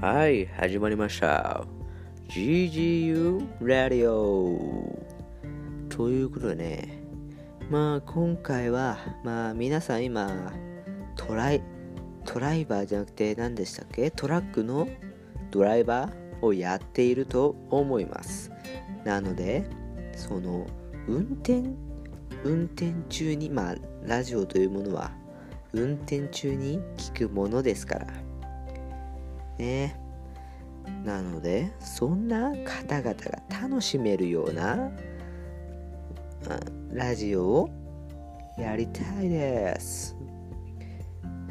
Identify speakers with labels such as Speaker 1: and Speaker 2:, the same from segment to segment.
Speaker 1: はい、始まりました。GGU ラディオということでね、まあ今回は、まあ皆さん今、トライ、トライバーじゃなくて何でしたっけ？トラックのドライバーをやっていると思います。なので、その運転、運転中に、まあラジオというものは運転中に聞くものですから。ね。なのでそんな方々が楽しめるようなラジオをやりたいです。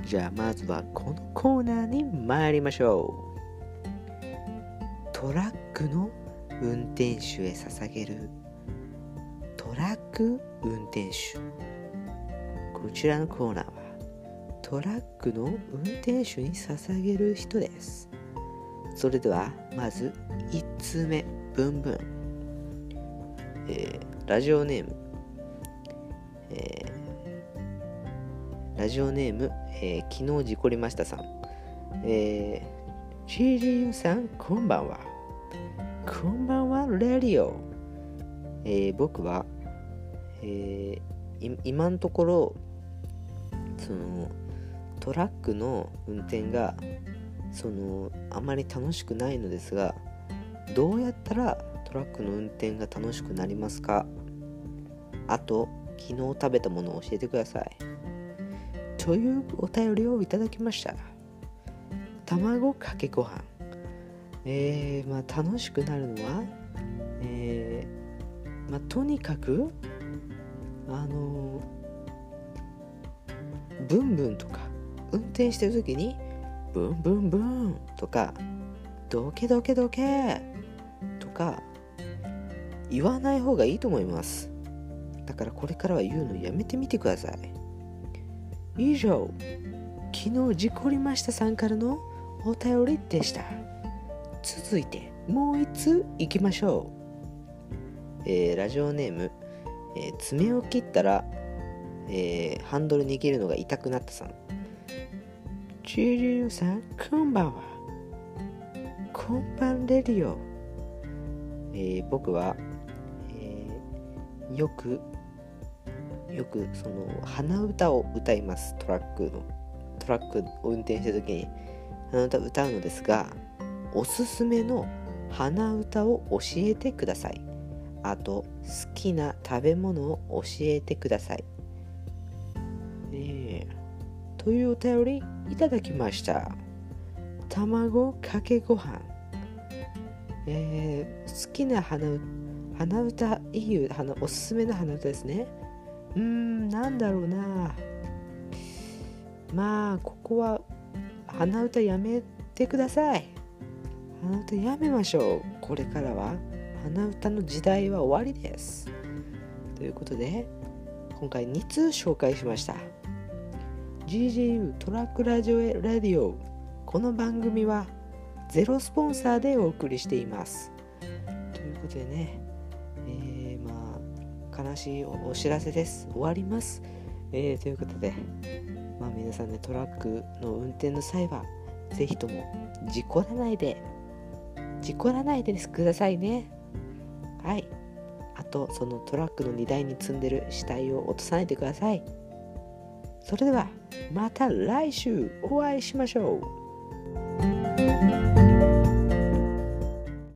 Speaker 1: じゃあまずはこのコーナーに参りましょう。トラックの運転手へ捧げるトラック運転手。こちらのコーナーはトラックの運転手に捧げる人です。それではまず1通目ブンブン、えーラジオネーム、えーラジオネーム、えー昨日事故りましたさん。えー、GGU さんこんばんは。こんばんはレディオ、えー僕は、えー今のところそのトラックの運転がそのあまり楽しくないのですがどうやったらトラックの運転が楽しくなりますか？あと昨日食べたものを教えてください。というお便りをいただきました。卵かけご飯。えー、まあ楽しくなるのはえー、まあとにかくあのブンブンとか運転してる時にブンブンブンとかドケドケドケとか言わない方がいいと思います。だからこれからは言うのやめてみてください。以上昨日事故りましたさんからのお便りでした。続いてもう一通いきましょう、えーラジオネーム、えー爪を切ったら、えーハンドル握るのが痛くなったさん。ジリューさん、こんばんは。こんばんレディオ。えー僕は、えーよく、よくその鼻歌を歌います。トラックの。トラックを運転してる時に鼻歌を歌うのですが、おすすめの鼻歌を教えてください。あと、好きな食べ物を教えてください。というお便りいただきました。卵かけご飯。えー好きな鼻う鼻歌いいよ鼻おすすめの鼻歌ですね。うーんなんだろうな。まあここは鼻歌やめてください。鼻歌やめましょう。これからは。鼻歌の時代は終わりです。ということで今回2通紹介しました。GGU トラックラジオラディオ。この番組はゼロスポンサーでお送りしています。ということでね、えーまあ悲しいおお知らせです。終わります、えーということでまあ皆さんねトラックの運転の際はぜひとも事故らないで事故らないでくださいね。はい。あとそのトラックの荷台に積んでる死体を落とさないでください。それではまた来週お会いしましょう。